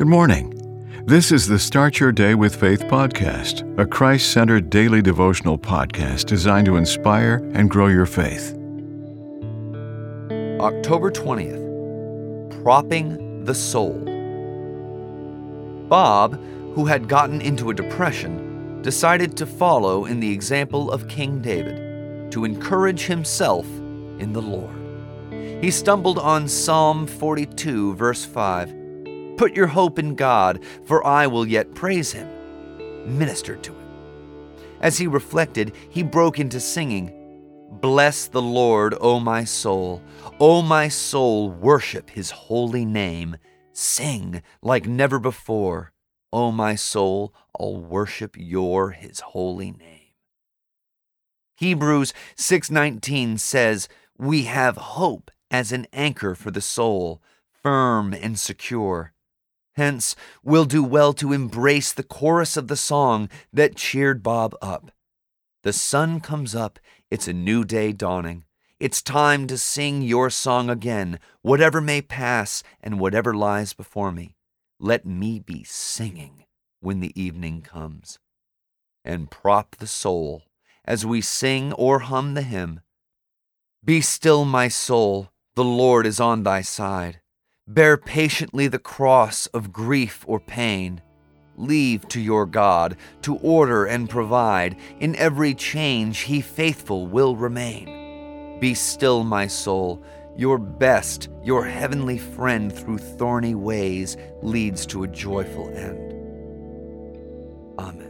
Good morning. This is the Start Your Day with Faith podcast, a Christ centered daily devotional podcast designed to inspire and grow your faith. October 20th Propping the Soul. Bob, who had gotten into a depression, decided to follow in the example of King David to encourage himself in the Lord. He stumbled on Psalm 42, verse 5. Put your hope in God, for I will yet praise him. Minister to him. As he reflected, he broke into singing Bless the Lord, O my soul. O my soul, worship his holy name. Sing like never before. O my soul, I'll worship your his holy name. Hebrews 6:19 says, "We have hope as an anchor for the soul, firm and secure. Hence, we'll do well to embrace the chorus of the song that cheered Bob up. The sun comes up, it's a new day dawning. It's time to sing your song again, whatever may pass and whatever lies before me. Let me be singing when the evening comes. And prop the soul as we sing or hum the hymn. Be still, my soul, the Lord is on thy side. Bear patiently the cross of grief or pain. Leave to your God to order and provide. In every change, he faithful will remain. Be still, my soul. Your best, your heavenly friend through thorny ways leads to a joyful end. Amen.